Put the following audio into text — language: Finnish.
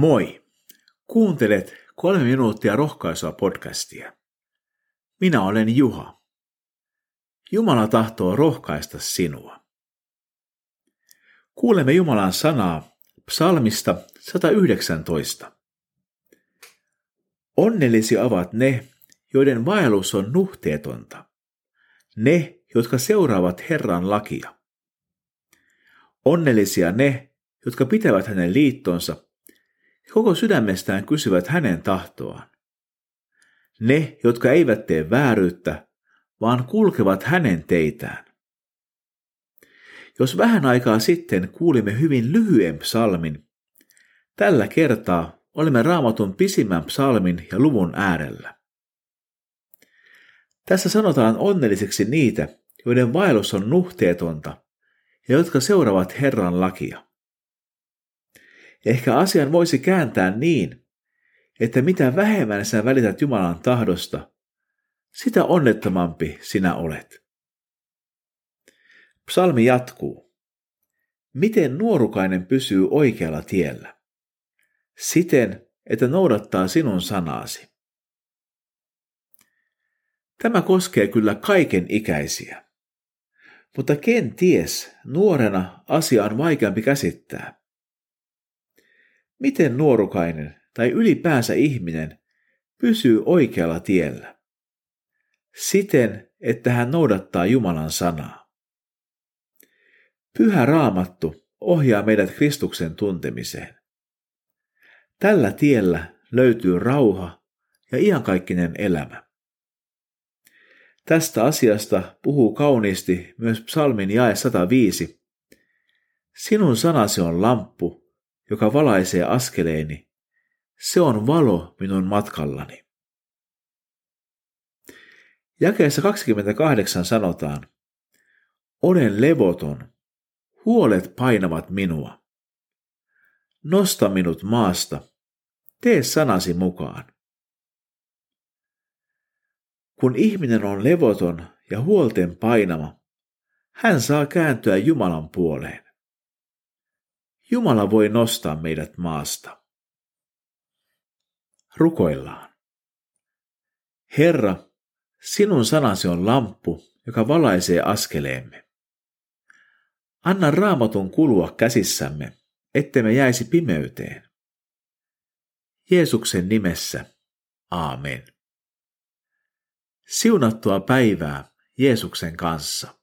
Moi! Kuuntelet kolme minuuttia rohkaisua podcastia. Minä olen Juha. Jumala tahtoo rohkaista sinua. Kuulemme Jumalan sanaa psalmista 119. Onnellisia ovat ne, joiden vaellus on nuhteetonta. Ne, jotka seuraavat Herran lakia. Onnellisia ne, jotka pitävät hänen liittonsa koko sydämestään kysyvät hänen tahtoaan. Ne, jotka eivät tee vääryyttä, vaan kulkevat hänen teitään. Jos vähän aikaa sitten kuulimme hyvin lyhyen psalmin, tällä kertaa olemme raamatun pisimmän psalmin ja luvun äärellä. Tässä sanotaan onnelliseksi niitä, joiden vaellus on nuhteetonta ja jotka seuraavat Herran lakia. Ehkä asian voisi kääntää niin, että mitä vähemmän sinä välität Jumalan tahdosta, sitä onnettomampi sinä olet. Psalmi jatkuu. Miten nuorukainen pysyy oikealla tiellä? Siten, että noudattaa sinun sanaasi. Tämä koskee kyllä kaiken ikäisiä. Mutta kenties nuorena asia on vaikeampi käsittää. Miten nuorukainen tai ylipäänsä ihminen pysyy oikealla tiellä? Siten, että hän noudattaa Jumalan sanaa. Pyhä raamattu ohjaa meidät Kristuksen tuntemiseen. Tällä tiellä löytyy rauha ja iankaikkinen elämä. Tästä asiasta puhuu kauniisti myös psalmin jae 105. Sinun sanasi on lamppu, joka valaisee askeleeni. Se on valo minun matkallani. Jakeessa 28 sanotaan, Olen levoton, huolet painavat minua. Nosta minut maasta, tee sanasi mukaan. Kun ihminen on levoton ja huolten painama, hän saa kääntyä Jumalan puoleen. Jumala voi nostaa meidät maasta. Rukoillaan. Herra, sinun sanasi on lamppu, joka valaisee askeleemme. Anna raamatun kulua käsissämme, ettemme jäisi pimeyteen. Jeesuksen nimessä. Aamen. Siunattua päivää Jeesuksen kanssa.